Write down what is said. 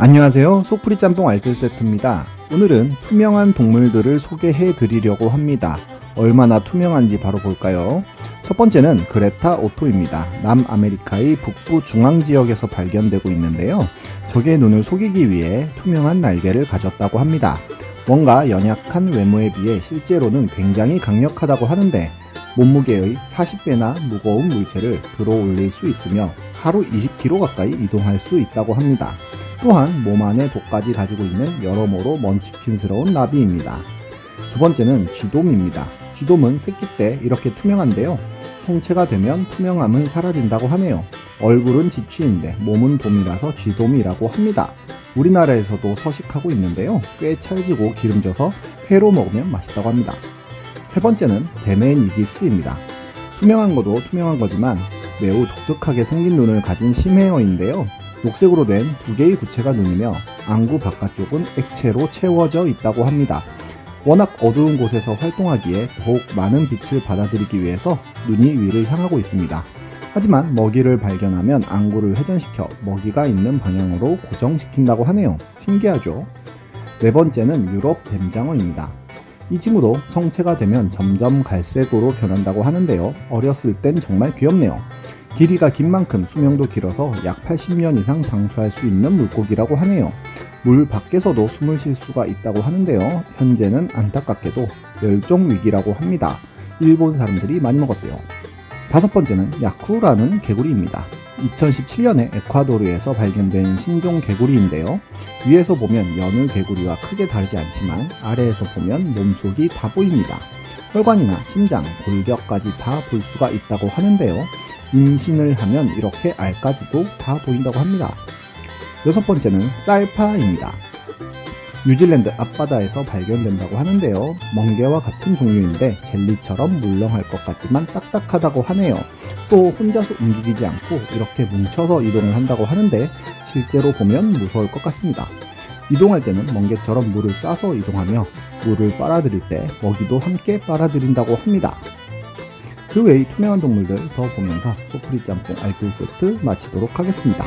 안녕하세요. 소프리 짬뽕 알뜰 세트입니다. 오늘은 투명한 동물들을 소개해 드리려고 합니다. 얼마나 투명한지 바로 볼까요? 첫 번째는 그레타 오토입니다. 남아메리카의 북부 중앙 지역에서 발견되고 있는데요. 적의 눈을 속이기 위해 투명한 날개를 가졌다고 합니다. 뭔가 연약한 외모에 비해 실제로는 굉장히 강력하다고 하는데 몸무게의 40배나 무거운 물체를 들어 올릴 수 있으며 하루 20km 가까이 이동할 수 있다고 합니다. 또한 몸 안에 독까지 가지고 있는 여러모로 먼치킨스러운 나비입니다. 두 번째는 쥐돔입니다. 쥐돔은 새끼 때 이렇게 투명한데요. 성체가 되면 투명함은 사라진다고 하네요. 얼굴은 지취인데 몸은 돔이라서 쥐돔이라고 합니다. 우리나라에서도 서식하고 있는데요. 꽤 찰지고 기름져서 회로 먹으면 맛있다고 합니다. 세 번째는 데메니기스입니다. 투명한 것도 투명한 거지만 매우 독특하게 생긴 눈을 가진 심해어인데요. 녹색으로 된 두 개의 구체가 눈이며 안구 바깥쪽은 액체로 채워져 있다고 합니다. 워낙 어두운 곳에서 활동하기에 더욱 많은 빛을 받아들이기 위해서 눈이 위를 향하고 있습니다. 하지만 먹이를 발견하면 안구를 회전시켜 먹이가 있는 방향으로 고정시킨다고 하네요. 신기하죠? 네 번째는 유럽 뱀장어입니다. 이 친구도 성체가 되면 점점 갈색으로 변한다고 하는데요. 어렸을 땐 정말 귀엽네요. 길이가 긴 만큼 수명도 길어서 약 80년 이상 장수할 수 있는 물고기라고 하네요. 물 밖에서도 숨을 쉴 수가 있다고 하는데요. 현재는 안타깝게도 멸종 위기라고 합니다. 일본 사람들이 많이 먹었대요. 다섯 번째는 야쿠라는 개구리입니다. 2017년에 에콰도르에서 발견된 신종 개구리인데요. 위에서 보면 여느 개구리와 크게 다르지 않지만 아래에서 보면 몸속이 다 보입니다. 혈관이나 심장, 골격까지 다 볼 수가 있다고 하는데요. 임신을 하면 이렇게 알까지도 다 보인다고 합니다. 여섯 번째는 쌀파입니다. 뉴질랜드 앞바다에서 발견된다고 하는데요. 멍게와 같은 종류인데 젤리처럼 물렁할 것 같지만 딱딱하다고 하네요. 또 혼자서 움직이지 않고 이렇게 뭉쳐서 이동을 한다고 하는데 실제로 보면 무서울 것 같습니다. 이동할 때는 멍게처럼 물을 쏴서 이동하며 물을 빨아들일 때 먹이도 함께 빨아들인다고 합니다. 그 외의 투명한 동물들 더 보면서 소프리 짬뽕 알뜰 세트 마치도록 하겠습니다.